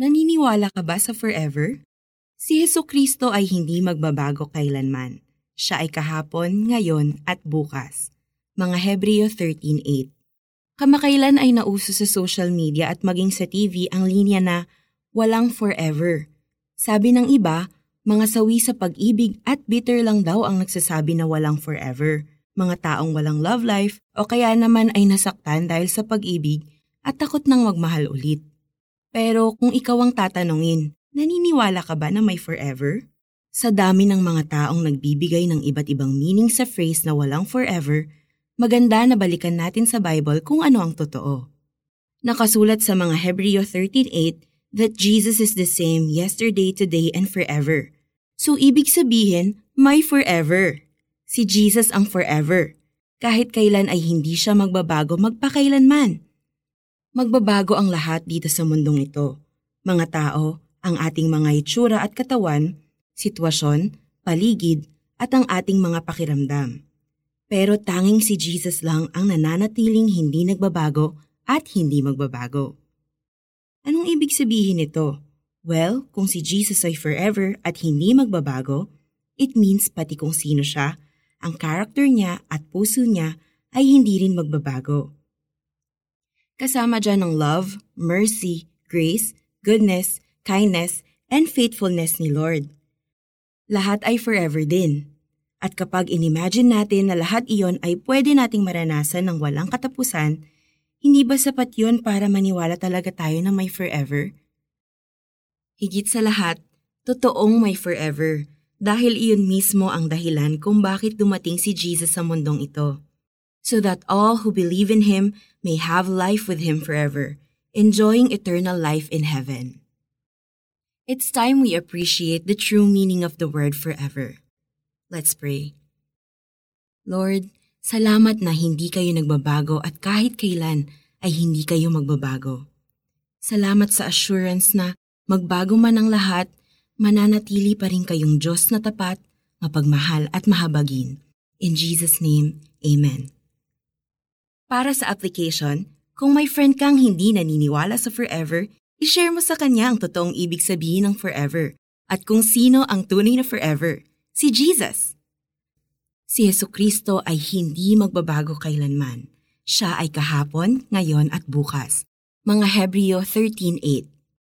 Naniniwala ka ba sa forever? Si Heso Kristo ay hindi magbabago kailanman. Siya ay kahapon, ngayon at bukas. Mga Hebreo 13.8 Kamakailan ay nauso sa social media at maging sa TV ang linya na walang forever. Sabi ng iba, mga sawi sa pag-ibig at bitter lang daw ang nagsasabi na walang forever. Mga taong walang love life o kaya naman ay nasaktan dahil sa pag-ibig at takot nang magmahal ulit. Pero kung ikaw ang tatanungin, naniniwala ka ba na may forever? Sa dami ng mga taong nagbibigay ng iba't ibang meaning sa phrase na walang forever, maganda na balikan natin sa Bible kung ano ang totoo. Nakasulat sa mga Hebreo 13.8 that Jesus is the same yesterday, today, and forever. So ibig sabihin, may forever. Si Jesus ang forever. Kahit kailan ay hindi siya magbabago magpakailanman. Magbabago ang lahat dito sa mundong ito. Mga tao, ang ating mga itsura at katawan, sitwasyon, paligid, at ang ating mga pakiramdam. Pero tanging si Jesus lang ang nananatiling hindi nagbabago at hindi magbabago. Anong ibig sabihin nito? Well, kung si Jesus ay forever at hindi magbabago, it means pati kung sino siya, ang character niya at puso niya ay hindi rin magbabago. Kasama dyan ang love, mercy, grace, goodness, kindness, and faithfulness ni Lord. Lahat ay forever din. At kapag inimagine natin na lahat iyon ay pwede nating maranasan ng walang katapusan, hindi ba sapat yun para maniwala talaga tayo na may forever? Higit sa lahat, totoong may forever dahil iyon mismo ang dahilan kung bakit dumating si Jesus sa mundong ito so that all who believe in Him may have life with Him forever, enjoying eternal life in heaven. It's time we appreciate the true meaning of the word forever. Let's pray. Lord, salamat na hindi kayo nagbabago at kahit kailan ay hindi kayo magbabago. Salamat sa assurance na magbago man ang lahat, mananatili pa rin kayong Diyos na tapat, mapagmahal at mahabagin. In Jesus' name, Amen. Para sa application, kung may friend kang hindi naniniwala sa forever, i-share mo sa kanya ang totoong ibig sabihin ng forever at kung sino ang tunay na forever, si Jesus. Si Yesu Kristo ay hindi magbabago kailanman. Siya ay kahapon, ngayon at bukas. Mga Hebreo 13.8